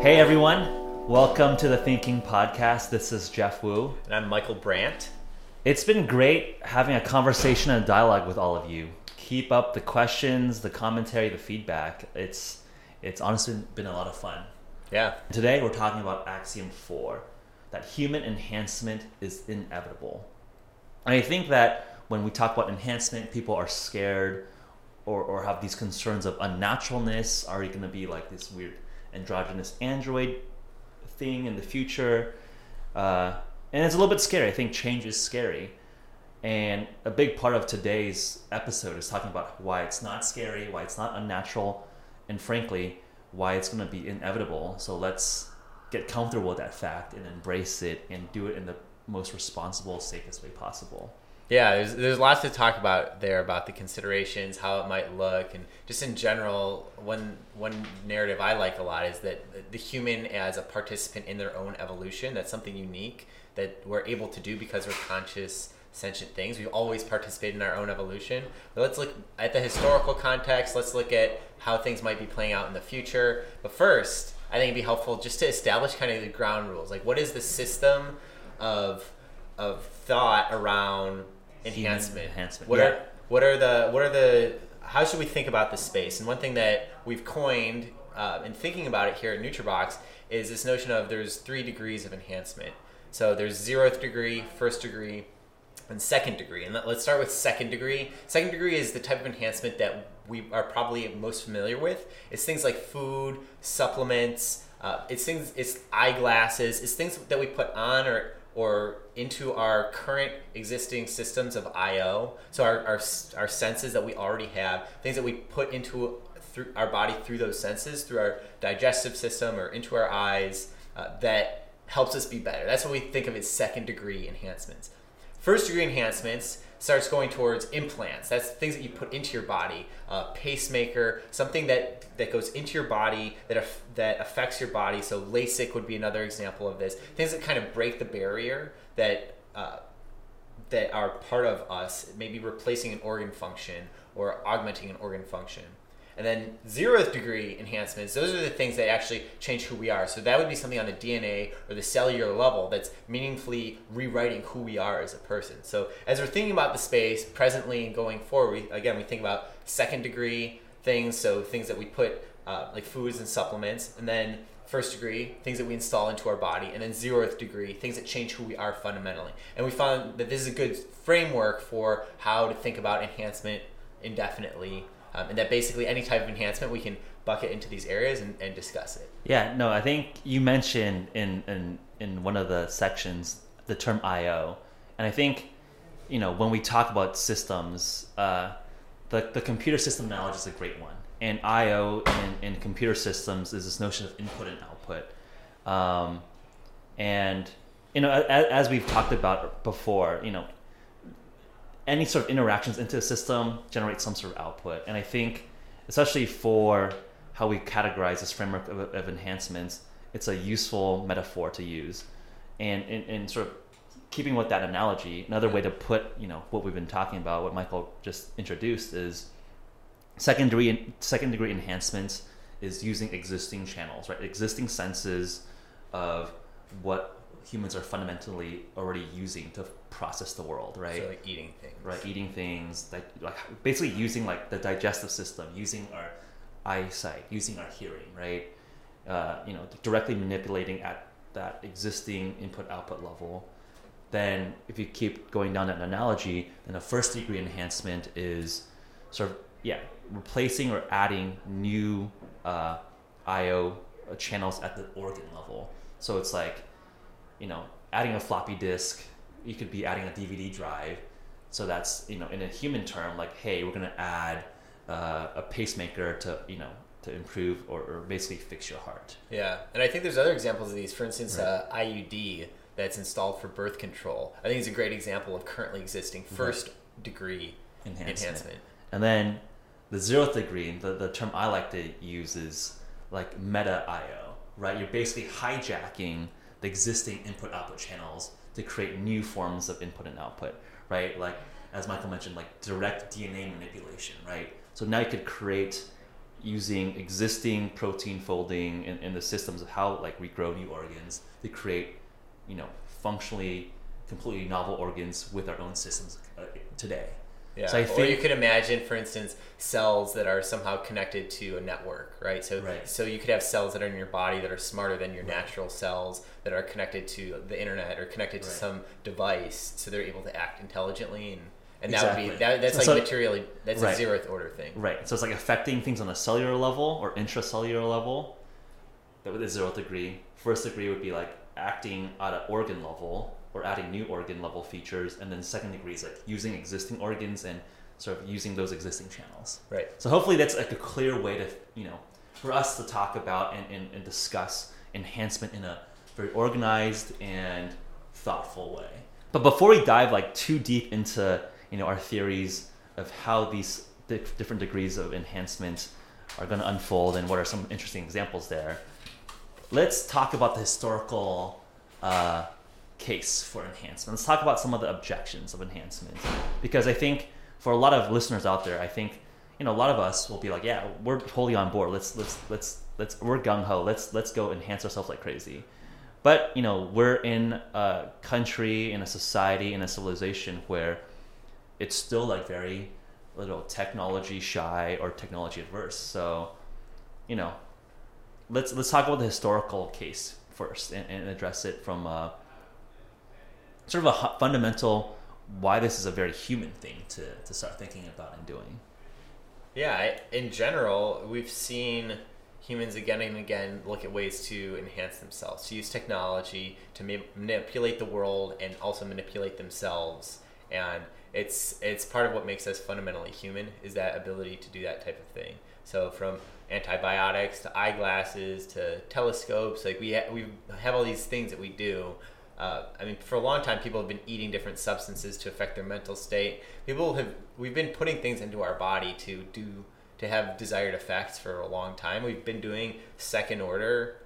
Hey everyone, welcome to the Thinking Podcast. This is Jeff Woo. And I'm Michael Brandt. It's been great having a conversation and a dialogue with all of you. Keep up the questions, the commentary, the feedback. It's it's honestly been a lot of fun. Yeah. Today we're talking about axiom 4, that human enhancement is inevitable. And I think that when we talk about enhancement, people are scared or, or have these concerns of unnaturalness. Are you going to be like this weird androgynous android thing in the future? Uh, and it's a little bit scary. I think change is scary. And a big part of today's episode is talking about why it's not scary, why it's not unnatural, and frankly, why it's going to be inevitable. So let's get comfortable with that fact and embrace it and do it in the most responsible, safest way possible. Yeah, there's there's lots to talk about there about the considerations, how it might look, and just in general, one one narrative I like a lot is that the human as a participant in their own evolution, that's something unique that we're able to do because we're conscious sentient things. We've always participated in our own evolution. But let's look at the historical context. Let's look at how things might be playing out in the future. But first, I think it'd be helpful just to establish kind of the ground rules. Like, what is the system of of thought around enhancement? enhancement, What yeah. are what are the what are the how should we think about this space? And one thing that we've coined uh, in thinking about it here at Nootrobox is this notion of there's three degrees of enhancement. So there's zeroth degree, first degree, and second degree. And let- let's start with second degree. Second degree is the type of enhancement that we are probably most familiar with. It's things like food, supplements. Uh, it's things. It's eyeglasses. It's things that we put on or or into our current existing systems of IO. So our, our our senses that we already have, things that we put into through our body through those senses, through our digestive system or into our eyes, uh, that helps us be better. That's what we think of as second degree enhancements. First degree enhancements starts going towards implants. That's things that you put into your body. A pacemaker, something that that goes into your body that aff- that affects your body. So LASIK would be another example of this. Things that kind of break the barrier that uh, that are part of us, maybe replacing an organ function or augmenting an organ function. And then zeroth degree enhancements, those are the things that actually change who we are. So that would be something on the DNA or the cellular level that's meaningfully rewriting who we are as a person. So as we're thinking about the space presently and going forward, we, again, we think about second degree things, so things that we put uh, like foods and supplements, and then first degree things that we install into our body, and then zeroth degree things that change who we are fundamentally. And we found that this is a good framework for how to think about enhancement indefinitely, um, and that basically any type of enhancement we can bucket into these areas and, and discuss it. Yeah, no, I think you mentioned in, in in one of the sections the term IO, and I think you know when we talk about systems, uh, the the computer system knowledge is a great one, and IO in, in computer systems is this notion of input and output, um, and you know as, as we've talked about before, you know any sort of interactions into a system generate some sort of output. And I think, especially for how we categorize this framework of, of enhancements, it's a useful metaphor to use. And in, sort of keeping with that analogy, another way to put you know what we've been talking about, what Michael just introduced, is second degree second degree enhancements is using existing channels, right? Existing senses of what humans are fundamentally already using to process the world, right? So like eating things. right eating things like like basically using like the digestive system using our eyesight using our hearing right uh, you know directly manipulating at that existing input output level then if you keep going down that analogy then a first degree enhancement is sort of yeah replacing or adding new uh, io channels at the organ level so it's like you know, adding a floppy disk, you could be adding a DVD drive. So that's, you know, in a human term, like, hey, we're going to add uh, a pacemaker to, you know, to improve or, or basically fix your heart. Yeah, and I think there's other examples of these. For instance, Right. uh, IUD that's installed for birth control. I think it's a great example of currently existing first degree Enhancement. enhancement. And then the zeroth degree, the, the term I like to use is like meta IO, right? You're basically hijacking the existing input output channels to create new forms of input and output, right? Like as Michael mentioned, like direct DNA manipulation, right? So now you could create using existing protein folding in, in the systems of how like we grow new organs to create, you know, functionally completely novel organs with our own systems uh, today. Yeah. So I or you could imagine, for instance, cells that are somehow connected to a network, right? So, Right. so you could have cells that are in your body that are smarter than your natural cells that are connected to the internet or connected to Right. some device, so they're able to act intelligently, and and that would be that, that's So- like so- materially that's Right. a zeroth order thing. Right. So it's like affecting things on a cellular level or intracellular level. That would be the zeroth degree. First degree would be like acting at an organ level or adding new organ level features, and then second degree is like using existing organs and sort of using those existing channels. Right. So hopefully that's like a clear way to you know for us to talk about and, and, and discuss enhancement in a very organized and thoughtful way. But before we dive like too deep into you know our theories of how these di- different degrees of enhancement are going to unfold and what are some interesting examples there, let's talk about the historical uh, case for enhancement. Let's talk about some of the objections of enhancement because I think for a lot of listeners out there, I think you know a lot of us will be like, yeah, we're totally on board. Let's let's let's let's we're gung ho. Let's let's go enhance ourselves like crazy. But you know we're in a country, in a society, in a civilization where it's still like very little technology shy or technology adverse. So, you know, let's let's talk about the historical case first and, and address it from a, sort of a fundamental why this is a very human thing to, to start thinking about and doing. Yeah, in general, we've seen humans again and again look at ways to enhance themselves, to use technology to ma- manipulate the world and also manipulate themselves. And it's it's part of what makes us fundamentally human is that ability to do that type of thing. So from antibiotics to eyeglasses to telescopes, like we ha- we have all these things that we do. Uh, I mean, for a long time, people have been eating different substances to affect their mental state. People have we've been putting things into our body to do to have desired effects for a long time. We've been doing second order,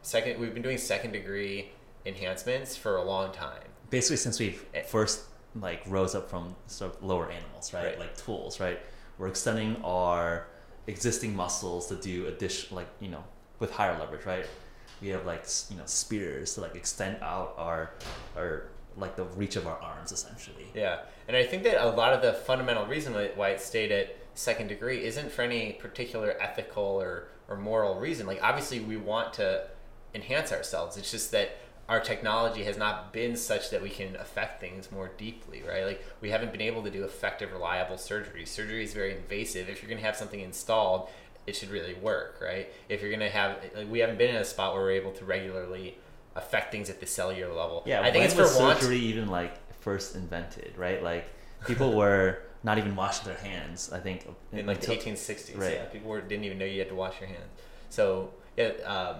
second. We've been doing second degree enhancements for a long time. Basically, since we Eh. first like rose up from sort of lower animals, right? Right. Like tools, right? We're extending our existing muscles to do addition, like you know, with higher leverage, right? We have like you know spears to like extend out our our like the reach of our arms, essentially. Yeah, and I think that a lot of the fundamental reason why it stayed at second degree isn't for any particular ethical or, or moral reason. Like, obviously, we want to enhance ourselves. It's just that our technology has not been such that we can affect things more deeply, right? Like, we haven't been able to do effective, reliable surgery. Surgery is very invasive. If you're going to have something installed, it should really work, right? If you're to have, like, we haven't been in a spot where we're able to regularly affect things at the cellular level. Yeah, I think it's for surgery even like first invented, right? Like people were not even washing their hands. I think in like until- the 1860s. Right. Yeah, people were, didn't even know you had to wash your hands. So yeah, um,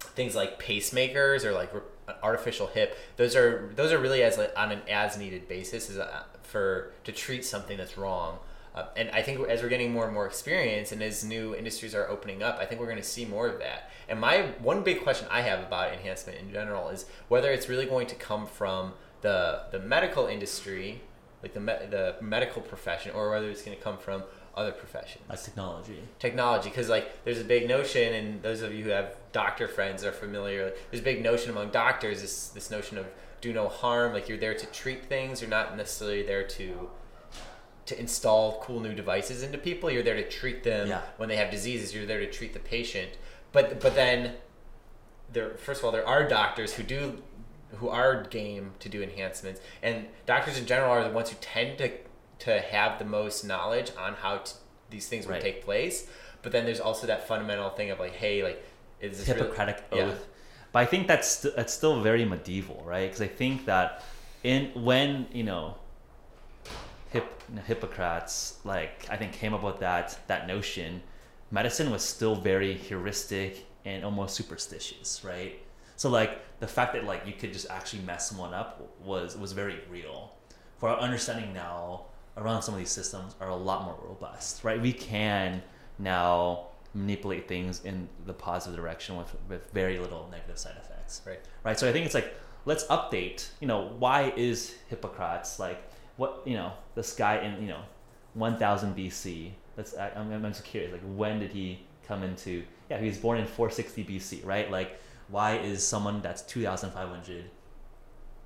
things like pacemakers or like an artificial hip. Those are those are really as like on an as needed basis is uh, for to treat something that's wrong. Uh, and I think as we're getting more and more experience, and as new industries are opening up, I think we're going to see more of that. And my one big question I have about enhancement in general is whether it's really going to come from the the medical industry, like the me- the medical profession, or whether it's going to come from other professions like technology. technology because like there's a big notion and those of you who have doctor friends are familiar there's a big notion among doctors this this notion of do no harm like you're there to treat things you're not necessarily there to to install cool new devices into people you're there to treat them Yeah. when they have diseases you're there to treat the patient but but then there first of all there are doctors who do who are game to do enhancements and doctors in general are the ones who tend to to have the most knowledge on how to, these things would Right. take place but then there's also that fundamental thing of like hey like is this really- Hippocratic Yeah. oath. But I think that's st- that's still very medieval, right? Because I think that in when you know Hip, Hippocrates like I think came up with that that notion, medicine was still very heuristic and almost superstitious, right? So like the fact that like you could just actually mess someone up was was very real. For our understanding now around some of these systems are a lot more robust, right? We can now manipulate things in the positive direction with with very little negative side effects right right? So I think it's like let's update. You know, why is Hippocrates like what? You know, this guy in you know, 1000 BC let's. I, I'm, I'm just curious. Like, when did he come into? Yeah, he was born in 460 BC, right? Like, why is someone that's 2,500,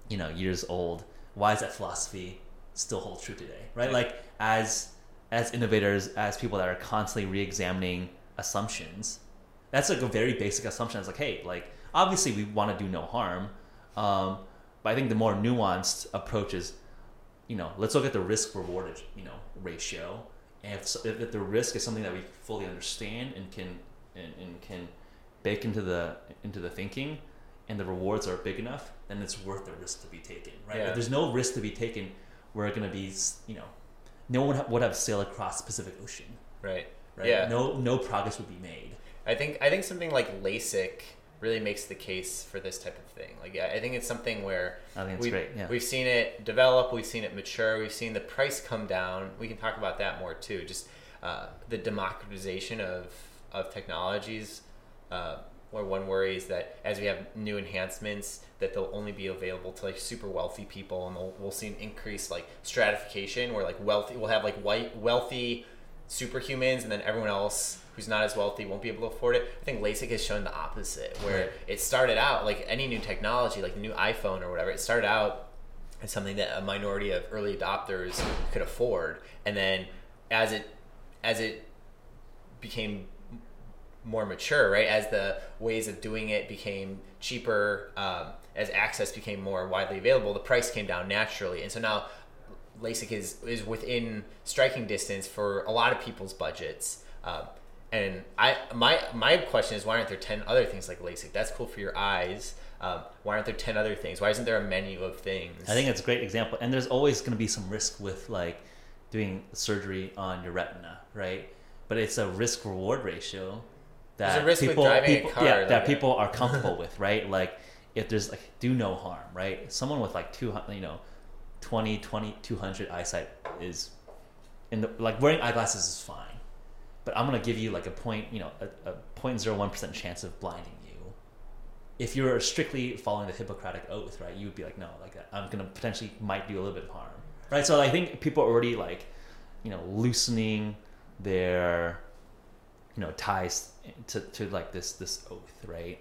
you know, years old? Why is that philosophy still hold true today, right? Like, as as innovators, as people that are constantly re-examining assumptions, that's like a very basic assumption. It's like, hey, like obviously we want to do no harm, um, but I think the more nuanced approach is, you know, let's look at the risk reward, you know, ratio, and if, if the risk is something that we fully understand and can and, and can bake into the into the thinking, and the rewards are big enough, then it's worth the risk to be taken, right? Yeah. If there's no risk to be taken, we're going to be, you know, no one would have sailed across the Pacific Ocean, Right. right? Yeah. No no progress would be made. I think I think something like LASIK really makes the case for this type of thing. Like I think it's something where I think it's we've, great. Yeah. we've seen it develop, we've seen it mature, we've seen the price come down. We can talk about that more too. Just uh, the democratization of of technologies. Uh, where one worries that as we have new enhancements, that they'll only be available to like super wealthy people, and they'll, we'll see an increased like stratification where like wealthy we'll have like white wealthy superhumans, and then everyone else who's not as wealthy won't be able to afford it. I think LASIK has shown the opposite, where Right. it started out like any new technology, like the new iPhone or whatever. It started out as something that a minority of early adopters could afford, and then as it as it became more mature, right? As the ways of doing it became cheaper, um, as access became more widely available, the price came down naturally, and so now LASIK is is within striking distance for a lot of people's budgets. Um, and I my my question is why aren't there ten other things like LASIK? That's cool for your eyes. Um, why aren't there ten other things? Why isn't there a menu of things? I think it's a great example. And there's always going to be some risk with like doing surgery on your retina, right? But it's a risk reward ratio that a risk people, people- yeah, like that people are comfortable with, right? Like if there's like do no harm, right? Someone with like 200, you know, 20, 20, 200 eyesight is in the like wearing eyeglasses is fine. But I'm to give you like a point, you know, a, a 0.01% chance of blinding you if you're strictly following the Hippocratic oath, right, you would be like, no, like I'm gonna potentially might do a little bit of harm, right? So I think people are already like, you know, loosening their, you know, ties to, to like this this oath, right?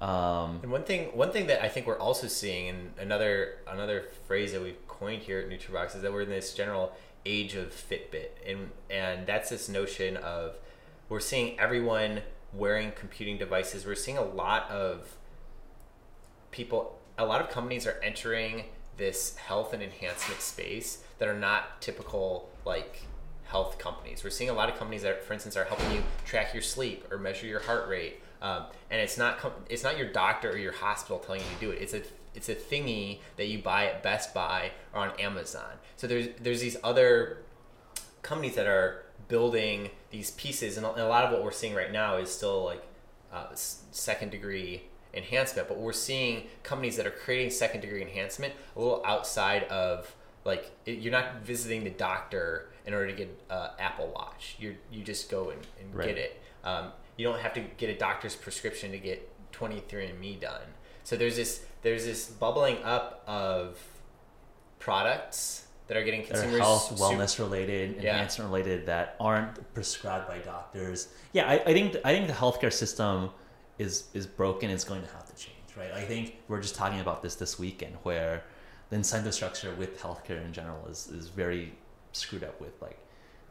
Um, And one thing, one thing that I think we're also seeing, and another another phrase that we've coined here at Nootrobox is that we're in this general age of Fitbit, and and that's this notion of we're seeing everyone wearing computing devices. We're seeing a lot of people, a lot of companies are entering this health and enhancement space that are not typical like health companies. We're seeing a lot of companies that, for instance, are helping you track your sleep or measure your heart rate. Um, and it's not com- it's not your doctor or your hospital telling you to do it. It's a it's a thingy that you buy at Best Buy or on Amazon. So there's there's these other companies that are building these pieces, and a lot of what we're seeing right now is still like uh, second degree enhancement. But we're seeing companies that are creating second degree enhancement a little outside of like it, you're not visiting the doctor in order to get uh, Apple Watch. You you just go and, and Right. get it. Um, you don't have to get a doctor's prescription to get 23andMe done. So there's this there's this bubbling up of products that are getting consumers health, su- wellness related, Yeah. enhancement related that aren't prescribed by doctors. Yeah, I, I think I think the healthcare system is is broken. It's going to have to change, right? I think we're just talking about this this weekend, where the incentive structure with healthcare in general is is very screwed up with like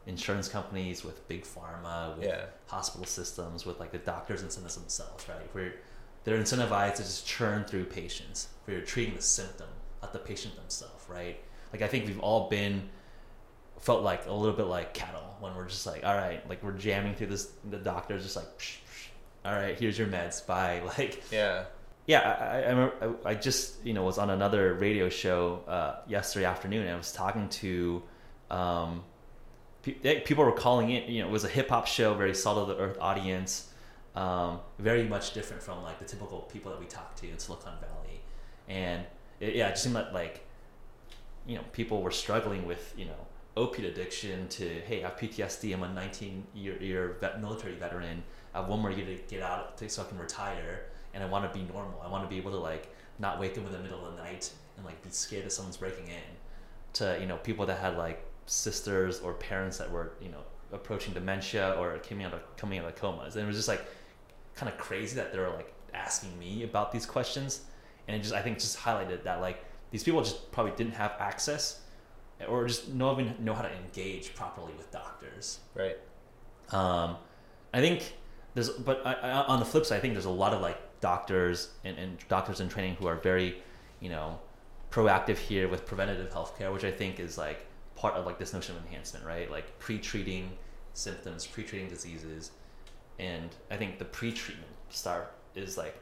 insurance companies, with big pharma, with Yeah. hospital systems, with like the doctors and incentives themselves, right? Where they're incentivized to just churn through patients. Where you're treating the symptom, not the patient themselves, right? Like I think we've all been felt like a little bit like cattle when we're just like, all right, like we're jamming through this. The doctor's just like, psh, psh, all right, here's your meds, bye. Like, Yeah. yeah, I, I, I remember I I just you know was on another radio show uh, yesterday afternoon, and I was talking to um, pe- people were calling in. You know, it was a hip hop show, very salt of the earth audience, um, very much different from like the typical people that we talk to in Silicon Valley, and it, yeah, it just seemed like like you know people were struggling with you know opiate addiction to hey I have PTSD I'm a 19 year, year vet, military veteran I have one more year to get out so I can retire and I want to be normal. I want to be able to like not wake up in the middle of the night and like be scared that someone's breaking in. To you know people that had like sisters or parents that were you know approaching dementia or coming out of coming out of comas, and it was just like kind of crazy that they were like asking me about these questions, and it just I think just highlighted that like these people just probably didn't have access or just not even know how to engage properly with doctors. Right. Um, I think there's, but I, I, on the flip side, I think there's a lot of like doctors and, and doctors in training who are very, you know, proactive here with preventative healthcare, which I think is like part of like this notion of enhancement, right? Like pre-treating symptoms, pre-treating diseases, and I think the pre-treatment start is like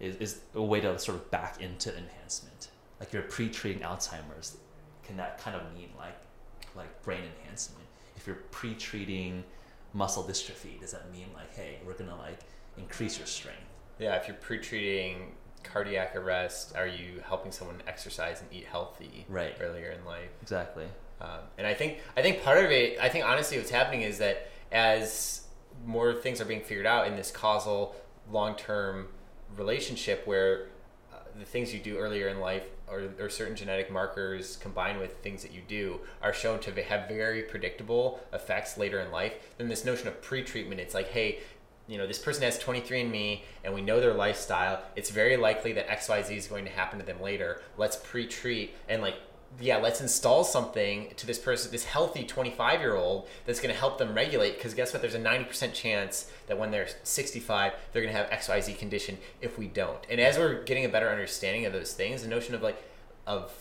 is, is a way to sort of back into enhancement. Like you're pre-treating Alzheimer's, can that kind of mean like like brain enhancement? If you're pre-treating muscle dystrophy, does that mean like, hey, we're gonna like increase your strength? Yeah, if you're pre-treating cardiac arrest, are you helping someone exercise and eat healthy Right. earlier in life? Exactly. Um, and I think I think part of it, I think honestly, what's happening is that as more things are being figured out in this causal long-term relationship, where uh, the things you do earlier in life or, or certain genetic markers combined with things that you do are shown to have very predictable effects later in life. Then this notion of pre-treatment, it's like, hey, you know, this person has 23andMe and we know their lifestyle. It's very likely that XYZ is going to happen to them later. Let's pre-treat and like yeah, let's install something to this person, this healthy 25 year old that's going to help them regulate. Because guess what? There's a 90% chance that when they're 65, they're going to have XYZ condition if we don't. And as we're getting a better understanding of those things, the notion of like, of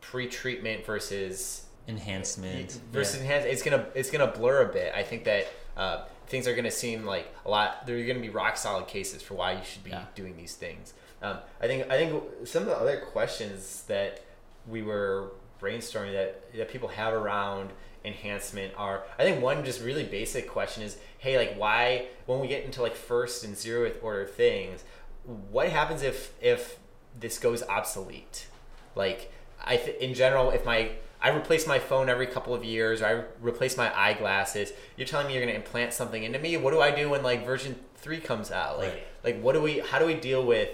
pre treatment versus Enhancement. versus yeah. enhance, it's gonna it's gonna blur a bit. I think that uh, things are gonna seem like a lot. There are gonna be rock solid cases for why you should be Yeah. doing these things. Um, I think I think some of the other questions that we were brainstorming that that people have around enhancement are I think one just really basic question is hey like why when we get into like first and zeroth order things what happens if if this goes obsolete? Like I th- in general if my I replace my phone every couple of years or I replace my eyeglasses you're telling me you're going to implant something into me? What do I do when like version 3 comes out? Like Right. like what do we how do we deal with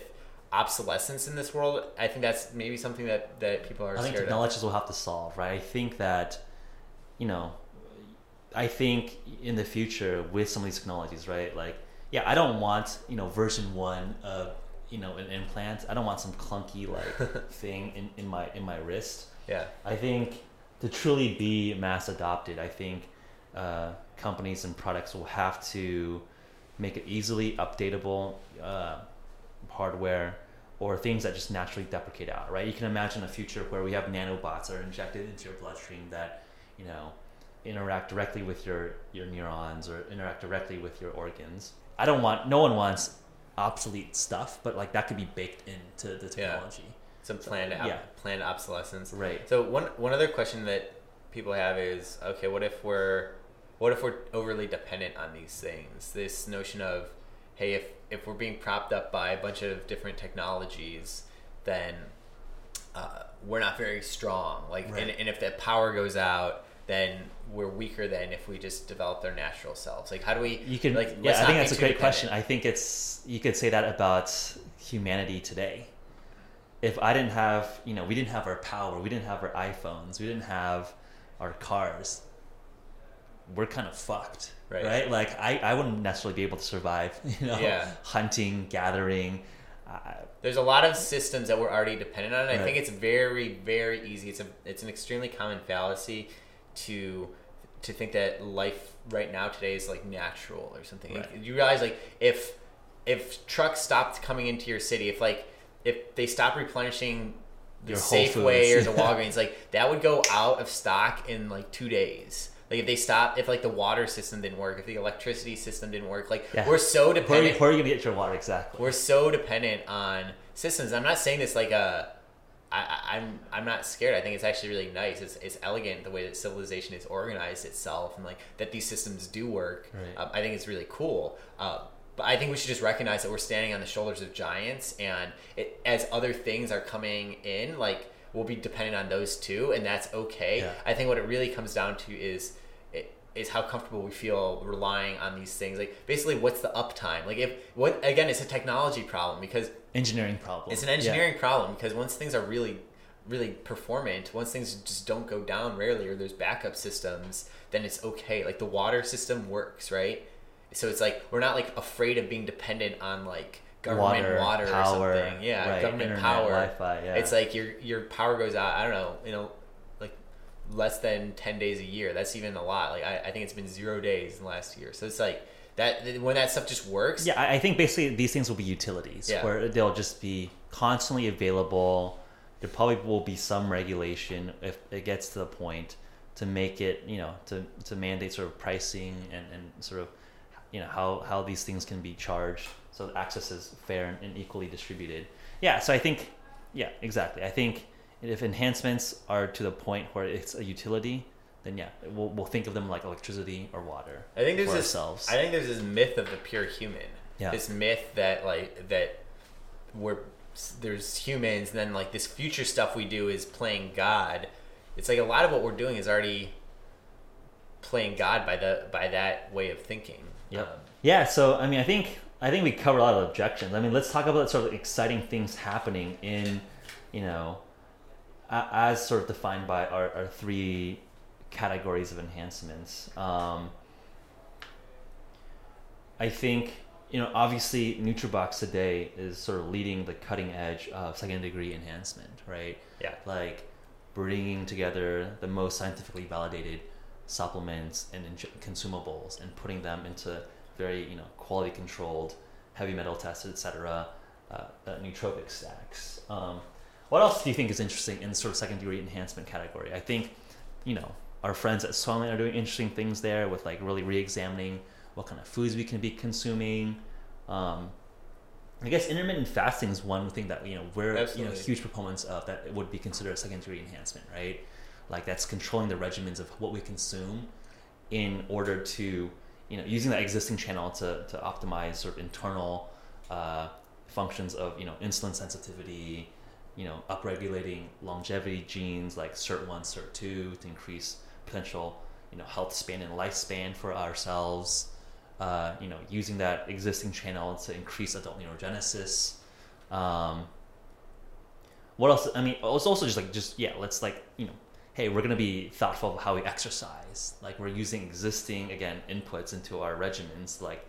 obsolescence in this world I think that's maybe something that that people are I think scared of technologies will have to solve, right? I think that, you know, I think in the future with some of these technologies, right? Like, yeah, I don't want you know version one of you know an implant. I don't want some clunky like thing in, in my in my wrist. yeah I think to truly be mass adopted, I think uh, companies and products will have to make it easily updatable uh, hardware or things that just naturally deprecate out, right? You can imagine a future where we have nanobots that are injected into your bloodstream that, you know, interact directly with your, your neurons or interact directly with your organs. I don't want, no one wants obsolete stuff, but like that could be baked into the Yeah. technology. some planned ob- yeah. planned obsolescence Right. So one one other question that people have is okay, what if we're what if we're overly dependent on these things? This notion of hey, if if we're being propped up by a bunch of different technologies, then uh, we're not very strong. Like, and, Right. and if that power goes out, then we're weaker than if we just develop our natural selves. Like, how do we? You can, like, yeah, I think that's a great question. I think it's you could say that about humanity today. If I didn't have, you know, we didn't have our power, we didn't have our iPhones, we didn't have our cars, we're kind of fucked, Right. right? Like I, I wouldn't necessarily be able to survive, you know, Yeah. hunting, gathering. Uh, There's a lot of systems that we're already dependent on. And I Right. think it's very, very easy. It's a, it's an extremely common fallacy to, to think that life right now today is like natural or something. Right. You realize like if, if trucks stopped coming into your city, if like if they stopped replenishing the Safeway or the Walgreens, like that would go out of stock in like two days. Like if they stop, if like the water system didn't work, if the electricity system didn't work, like Yeah. we're so where, are you, dependent where are you gonna get your water exactly? we're so dependent on systems. I'm not saying this like a. I, I- I'm I'm not scared. I think it's actually really nice. It's, it's elegant the way that civilization has organized itself and like that these systems do work. Right. Um, I think it's really cool. Uh, but I think we should just recognize that we're standing on the shoulders of giants, and it, as other things are coming in, like we'll be dependent on those too, and that's okay. Yeah. I think what it really comes down to is is how comfortable we feel relying on these things. Like basically, what's the uptime? Like if what again, it's a technology problem because Engineering problem. it's an Yeah. engineering problem because once things are really really performant, once things just don't go down rarely or there's backup systems, then it's okay. Like the water system works, right? So it's like we're not like afraid of being dependent on like government Water, water, power, or something. Yeah, right, government internet, power. Wi-Fi, yeah. It's like your your power goes out. I don't know, you know, less than ten days a year. That's even a lot. Like I, I think it's been zero days in the last year. So it's like that when that stuff just works. Yeah, I think basically these things will be utilities Yeah. where they'll just be constantly available. There probably will be some regulation if it gets to the point to make it, you know, to, to mandate sort of pricing and, and sort of, you know, how, how these things can be charged so access is fair and, and equally distributed. Yeah, so I think, yeah, exactly. I think if enhancements are to the point where it's a utility, then yeah, we'll, we'll think of them like electricity or water. I think there's for this. ourselves. I think there's this myth of the pure human. Yeah. This myth that like that we're there's humans, and then like this future stuff we do is playing God. It's like a lot of what we're doing is already playing God by the by that way of thinking. Yep. Um, Yeah, so I mean, I think I think we covered a lot of objections. I mean, let's talk about sort of exciting things happening in, you know, as sort of defined by our, our three categories of enhancements. Um, I think you know, obviously, Nootrobox today is sort of leading the cutting edge of second degree enhancement, right? yeah. like bringing together the most scientifically validated supplements and consumables and putting them into very you know quality controlled heavy metal tested etc uh, uh, nootropic stacks um, what else do you think is interesting in the sort of second degree enhancement category? I think you know our friends at Swellman are doing interesting things there with like really re-examining what kind of foods we can be consuming. Um, I guess intermittent fasting is one thing that you know we're you know huge proponents of that would be considered a second degree enhancement, right? Like that's controlling the regimens of what we consume in order to you know using that existing channel to to optimize sort of internal uh, functions of you know insulin sensitivity, you know upregulating longevity genes like SIRT1, SIRT2 to increase potential you know health span and lifespan for ourselves uh, you know, using that existing channel to increase adult neurogenesis. Um, what else? I mean, it's also just like, just yeah, let's like, you know, hey, we're gonna be thoughtful of how we exercise. Like, we're using existing again inputs into our regimens. Like,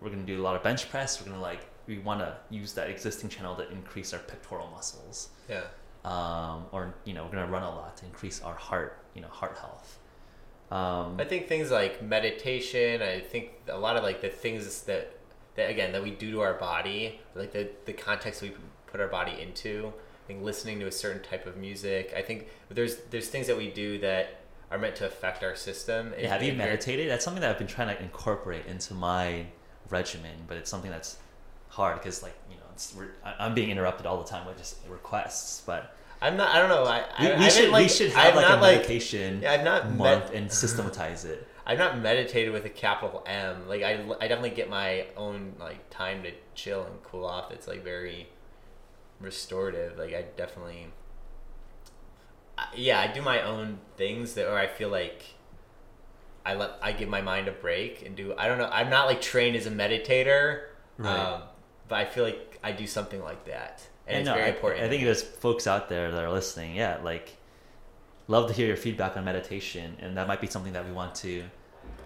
we're gonna do a lot of bench press. We're gonna like, we want to use that existing channel to increase our pectoral muscles. Yeah. Um, or you know, we're gonna run a lot to increase our heart, you know, heart health. Um, I think things like meditation. I think a lot of like the things that that again that we do to our body, like the the context we put our body into. I think listening to a certain type of music. I think there's there's things that we do that are meant to affect our system. Yeah, have you meditated? That's something that I've been trying to incorporate into my regimen, but it's something that's hard because, like, you know, it's, I'm being interrupted all the time with just requests. But I'm not. I don't know. I, we, I, we should like, we should I've have like a not, like, yeah, I've not med- month and systematize it. I've not meditated with a capital M. Like I, I definitely get my own like time to chill and cool off. It's like very restorative. Like I definitely, I- yeah, I do my own things that, or I feel like I let I give my mind a break and do. I don't know. I'm not like trained as a meditator, Right. um, but I feel like I do something like that, and, And it's no, very important. I think there's folks out there that are listening. Yeah, like, love to hear your feedback on meditation, and that might be something that we want to,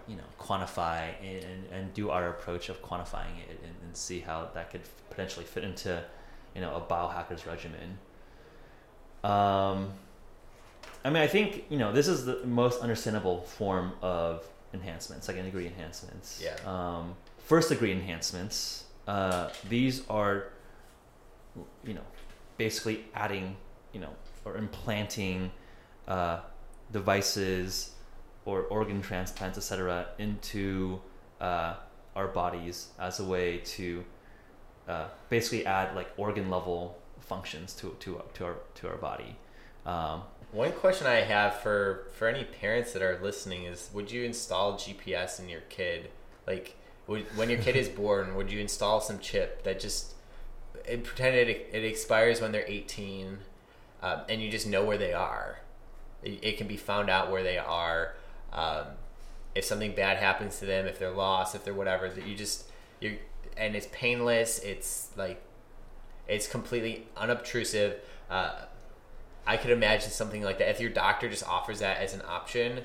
you know, quantify and, and, and do our approach of quantifying it and, and see how that could potentially fit into, you know, a biohacker's regimen. Um, I mean, I think you know this is the most understandable form of enhancement, second degree enhancements. Yeah. Um, first degree enhancements. Uh, these are, you know, basically adding, you know, or implanting uh, devices or organ transplants, etc., into uh, our bodies as a way to uh, basically add like organ level functions to to to our to our body. Um, One question I have for for any parents that are listening is: Would you install GPS in your kid? Like, when your kid is born, would you install some chip that just and pretend it it expires when they're eighteen, um, and you just know where they are? It, it can be found out where they are. Um, if something bad happens to them, if they're lost, if they're whatever, that you just you and it's painless. It's like it's completely unobtrusive. Uh, I could imagine something like that. If your doctor just offers that as an option,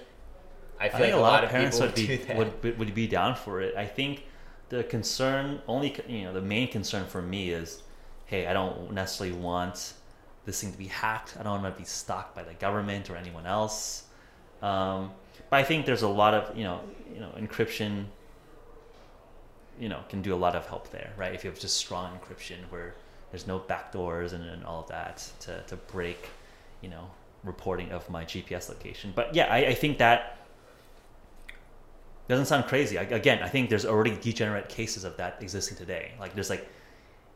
I feel I think like a lot, of of parents would be would, would would be down for it. I think the concern only you know the main concern for me is, hey, I don't necessarily want this thing to be hacked. I don't want to be stalked by the government or anyone else. Um, but I think there's a lot of you know you know encryption. You know, can do a lot of help there, right? If you have just strong encryption where there's no backdoors and, and all of that to, to break, you know, reporting of my GPS location. But yeah, I, I think that doesn't sound crazy. I, again, I think there's already degenerate cases of that existing today. Like there's like,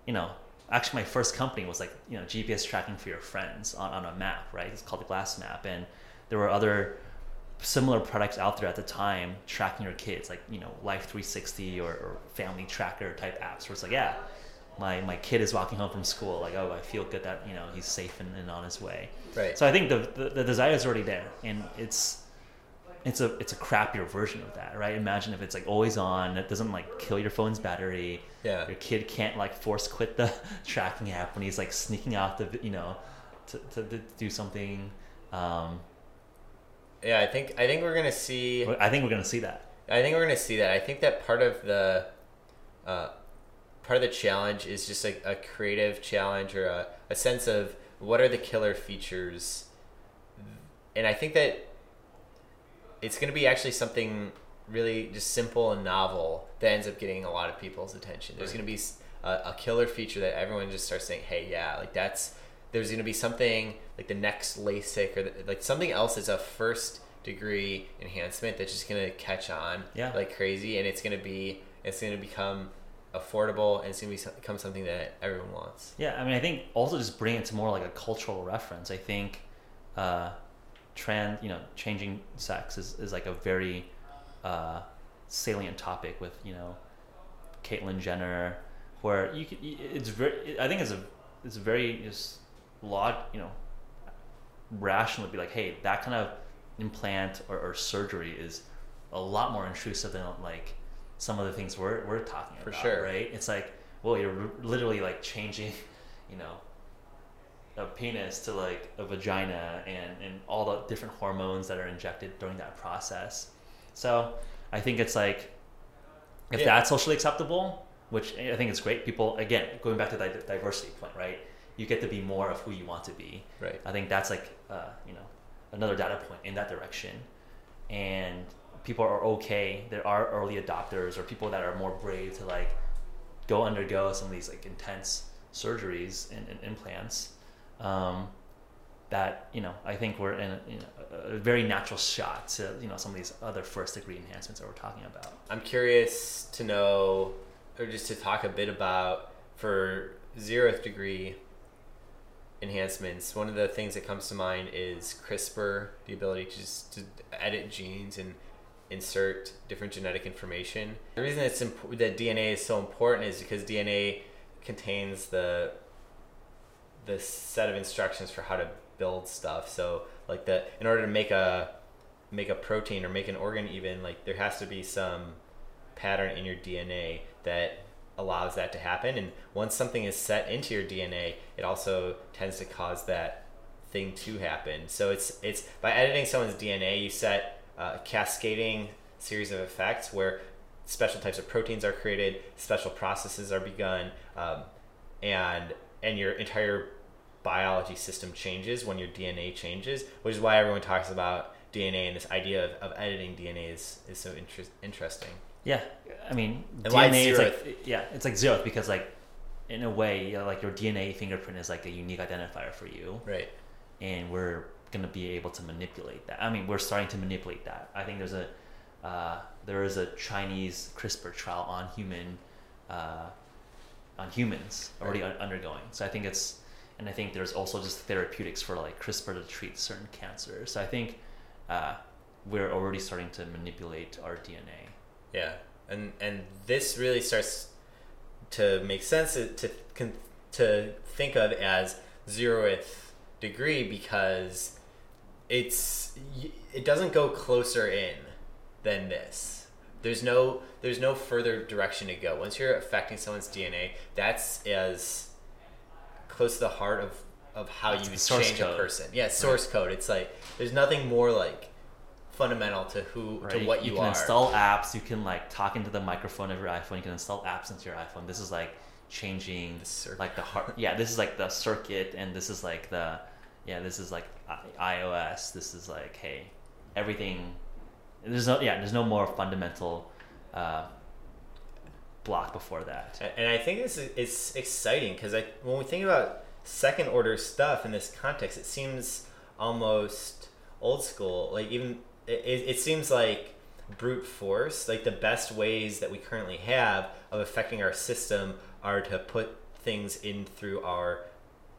you know, actually my first company was like, you know, GPS tracking for your friends on, on a map, right? It's called the Glassmap. And there were other similar products out there at the time tracking your kids, like, you know, Life360 or, or Family Tracker type apps where it's like, yeah, my, my kid is walking home from school. Like, oh, I feel good that, you know, he's safe and, and on his way. Right. So I think the, the, the desire is already there and it's, it's a it's a crappier version of that, right? Imagine if it's like always on, it doesn't like kill your phone's battery. Yeah. Your kid can't like force quit the tracking app when he's like sneaking out the you know to, to, to do something. Um, yeah, I think I think we're gonna see. I think we're gonna see that. I think we're gonna see that. I think that part of the uh, part of the challenge is just like a creative challenge or a, a sense of what are the killer features, and I think that it's gonna be actually something really just simple and novel that ends up getting a lot of people's attention. There's Right. gonna be a killer feature that everyone just starts saying, "Hey, yeah, like that's." There's gonna be something like the next LASIK or the, like something else that's a first degree enhancement that's just gonna catch on Yeah. like crazy, and it's gonna be it's gonna become affordable and it's gonna be, become something that everyone wants. Yeah, I mean, I think also just bring it to more like a cultural reference. I think uh, trans, you know, changing sex is, is like a very uh, salient topic with you know, Caitlyn Jenner, where you could, it's very. I think it's a it's a very just lot you know, rational to be like, hey, that kind of implant or, or surgery is a lot more intrusive than like some of the things we're we're talking For about, sure. right? It's like, well, you're literally like changing, you know, a penis to like a vagina and and all the different hormones that are injected during that process. So I think it's like, if Yeah. that's socially acceptable, which I think is great. People again going back to the di- diversity point, right? You get to be more of who you want to be. Right. I think that's like uh, you know another data point in that direction, and people are okay. There are early adopters or people that are more brave to like go undergo some of these like intense surgeries and, and implants. Um, that you know, I think we're in a, a very natural shot to you know some of these other first degree enhancements that we're talking about. I'm curious to know, or just to talk a bit about for zeroth degree enhancements. One of the things that comes to mind is CRISPR, the ability to just to edit genes and insert different genetic information. The reason it's imp- that DNA is so important is because DNA contains the the set of instructions for how to build stuff. So like the in order to make a make a protein or make an organ even like there has to be some pattern in your DNA that allows that to happen and once something is set into your DNA it also tends to cause that thing to happen so it's it's by editing someone's DNA you set a cascading series of effects where special types of proteins are created special processes are begun um, and and your entire biology system changes when your DNA changes, which is why everyone talks about DNA and this idea of, of editing DNA is, is so inter- interesting. Yeah, I mean And DNA is like yeah, it's like zeroth because like in a way, you know, like your DNA fingerprint is like a unique identifier for you, Right. and we're gonna be able to manipulate that. I mean, we're starting to manipulate that. I think there's a uh, there is a Chinese CRISPR trial on human uh, on humans already un- undergoing. So I think it's and I think there's also just therapeutics for like CRISPR to treat certain cancers. So I think uh, we're already starting to manipulate our DNA. Yeah. And and this really starts to make sense to to, think of as zeroth degree because it's it doesn't go closer in than this. There's no there's no further direction to go. Once you're affecting someone's DNA, that's as close to the heart of of how you change code. a person. Yeah, source code. It's like there's nothing more like fundamental to who right? to what you, can are. install apps. You can like talk into the microphone of your iPhone. You can install apps into your iPhone. This is like changing The like the heart. Yeah, this is like the circuit, and this is like the yeah, this is like iOS. This is like hey, everything. There's no yeah, there's no more fundamental uh, block before that. And- I think this is exciting because when we think about second order stuff in this context, it seems almost old school. Like even it, it seems like brute force. Like the best ways that we currently have of affecting our system are to put things in through our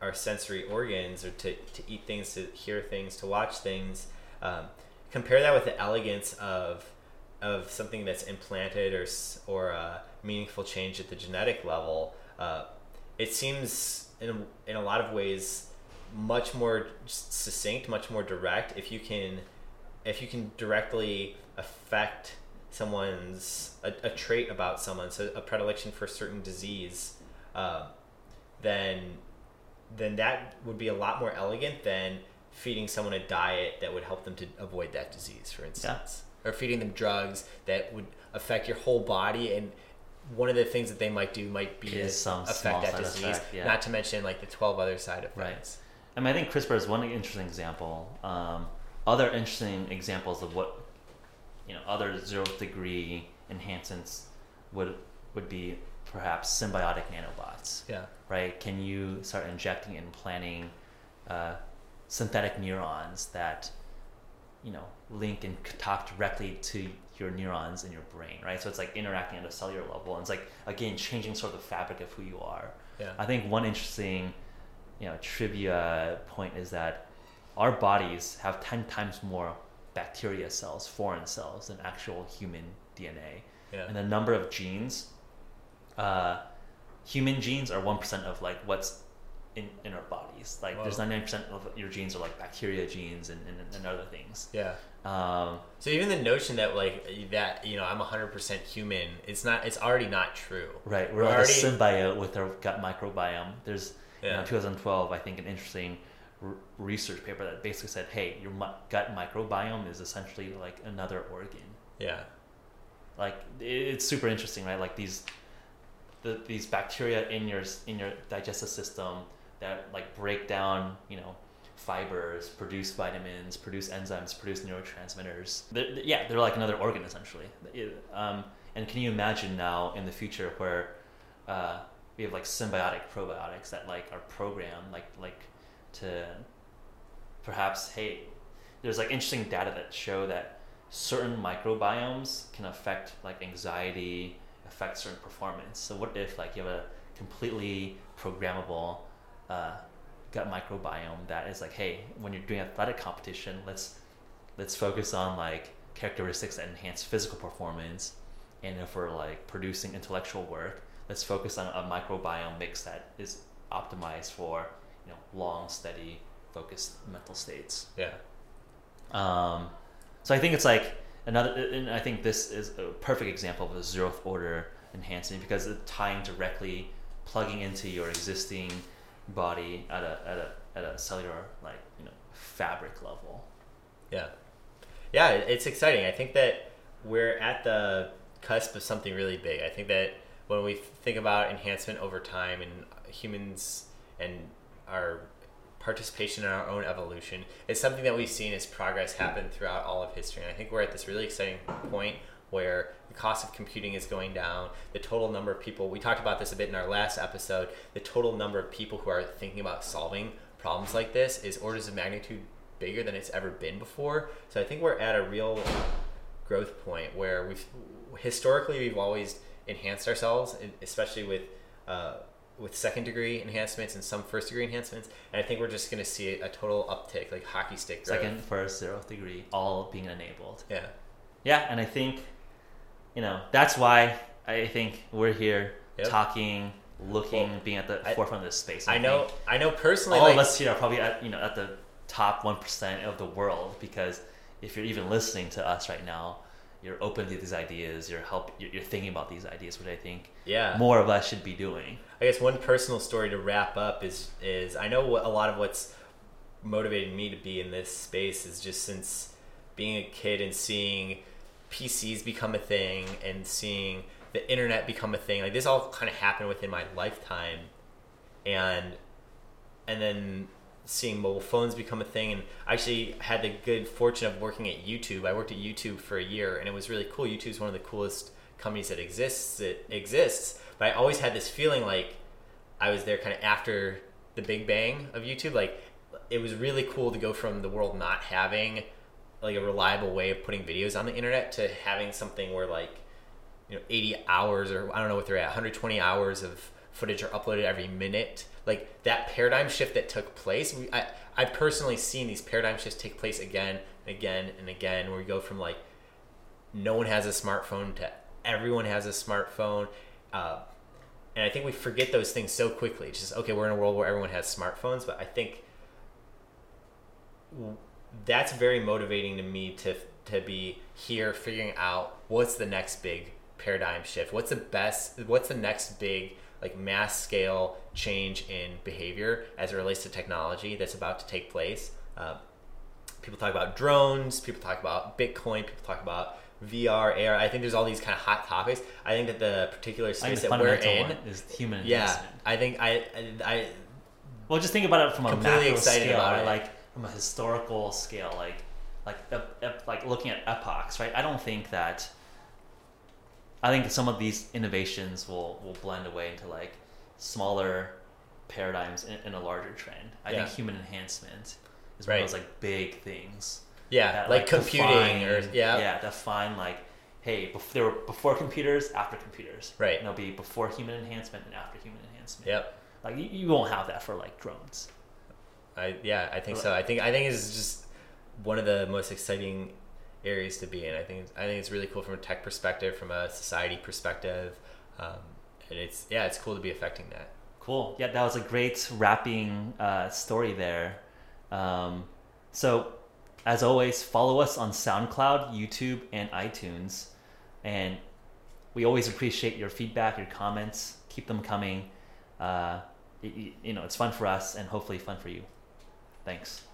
our sensory organs or to, to eat things to hear things to watch things um, compare that with the elegance of of something that's implanted or or a meaningful change at the genetic level uh, it seems in in a lot of ways much more succinct much more direct if you can if you can directly affect someone's a, a trait about someone so a predilection for a certain disease uh, then then that would be a lot more elegant than feeding someone a diet that would help them to avoid that disease, for instance, or feeding them drugs that would affect your whole body. And one of the things that they might do might be Is some affect that disease, effect, yeah. not to mention like the twelve other side effects. Right. I mean, I think CRISPR is one interesting example. Um, other interesting examples of what you know other zero degree enhancements would would be perhaps symbiotic nanobots. Yeah. Right? Can you start injecting and implanting uh, synthetic neurons that you know link and talk directly to your neurons in your brain, right? So it's like interacting at a cellular level, and it's like again changing sort of the fabric of who you are. Yeah. I think one interesting, you know, trivia point is that our bodies have ten times more bacteria cells, foreign cells, than actual human DNA, Yeah. and the number of genes, uh, human genes are one percent of like what's in, in our bodies. Like there's Whoa. nine percent of your genes are like bacteria genes and, and, and other things. yeah. Um, So even the notion that like that you know I'm 100% human, it's not. It's already not true. Right, we're We're like already- a symbiote with our gut microbiome. There's, you know, 2012, I think, an interesting r- research paper that basically said, hey, your mi- gut microbiome is essentially like another organ. Yeah. Like it- it's super interesting, right? Like these, the, these bacteria in your in your digestive system that like break down, you know, fibers, produce vitamins, produce enzymes, produce neurotransmitters. They're, yeah, they're like another organ essentially. Um, and can you imagine now in the future where uh, we have like symbiotic probiotics that like are programmed like like to perhaps hey, there's like interesting data that show that certain microbiomes can affect like anxiety, affect certain performance. So what if like you have a completely programmable uh, gut microbiome that is like, hey, when you're doing athletic competition, let's let's focus on like characteristics that enhance physical performance, and if we're like producing intellectual work, let's focus on a microbiome mix that is optimized for you know long, steady, focused mental states. Yeah. Um, so I think it's like another, and I think this is a perfect example of a zeroth order enhancement because it's tying directly, plugging into your existing body at a at a at a cellular like you know fabric level. Yeah. Yeah, it's exciting. I think that we're at the cusp of something really big. I think that when we think about enhancement over time and humans and our participation in our own evolution, it's something that we've seen as progress happen throughout all of history. And I think we're at this really exciting point where the cost of computing is going down, the total number of people, we talked about this a bit in our last episode, the total number of people who are thinking about solving problems like this is orders of magnitude bigger than it's ever been before. So I think we're at a real growth point where we've historically we've always enhanced ourselves, especially with uh, with second degree enhancements and some first degree enhancements. And I think we're just going to see a total uptick, like hockey stick growth. Second, first, zeroth degree, all being enabled. Yeah. Yeah, and I think, you know, that's why I think we're here Yep. talking, looking, Well, being at the I- forefront of this space. I think know. I know personally. all like, of us here are probably at you know at the top one percent of the world because if you're even listening to us right now, you're open to these ideas. You're help. You're, you're thinking about these ideas, which I think Yeah. more of us should be doing. I guess one personal story to wrap up is is I know what, a lot of what's motivated me to be in this space is just since being a kid and seeing PCs become a thing and seeing the internet become a thing. Like this all kind of happened within my lifetime, and and then seeing mobile phones become a thing. And I actually had the good fortune of working at YouTube. I worked at YouTube for a year, and it was really cool. YouTube is one of the coolest companies that exists. That exists, but I always had this feeling like I was there kind of after the big bang of YouTube. Like it was really cool to go from the world not having like a reliable way of putting videos on the internet to having something where like you know 80 hours or I don't know what they're at 120 hours of footage are uploaded every minute. Like that paradigm shift that took place we, I, I've personally seen these paradigm shifts take place again and again and again where we go from like no one has a smartphone to everyone has a smartphone uh, and I think we forget those things so quickly. It's just okay we're in a world where everyone has smartphones but I think that's very motivating to me to to be here figuring out what's the next big paradigm shift. What's the best what's the next big like mass scale change in behavior as it relates to technology that's about to take place? Uh, people talk about drones people talk about bitcoin people talk about vr ar i think there's all these kind of hot topics. I think that the particular space that we're in is human yeah i think I, I i well just think about it from a Completely macro excited scale about it. like from a historical scale like like ep- ep- like looking at epochs right? I don't think that i think some of these innovations will will blend away into like smaller paradigms in, in a larger trend. I Yeah. think human enhancement is one Right. of those like big things yeah that, like, computing define- or yeah. Yeah define like hey bef- there were before computers after computers. Right. and there'll be before human enhancement and after human enhancement. Yep. Like you, you won't have that for like drones I yeah, I think so. I think I think it's just one of the most exciting areas to be in. I think I think it's really cool from a tech perspective, from a society perspective, um, and it's yeah, it's cool to be affecting that. Cool. Yeah, that was a great wrapping uh, story there. Um, so, as always, follow us on SoundCloud, YouTube, and iTunes. And we always appreciate your feedback, your comments. Keep them coming. Uh, you know, it's fun for us and hopefully fun for you. Thanks.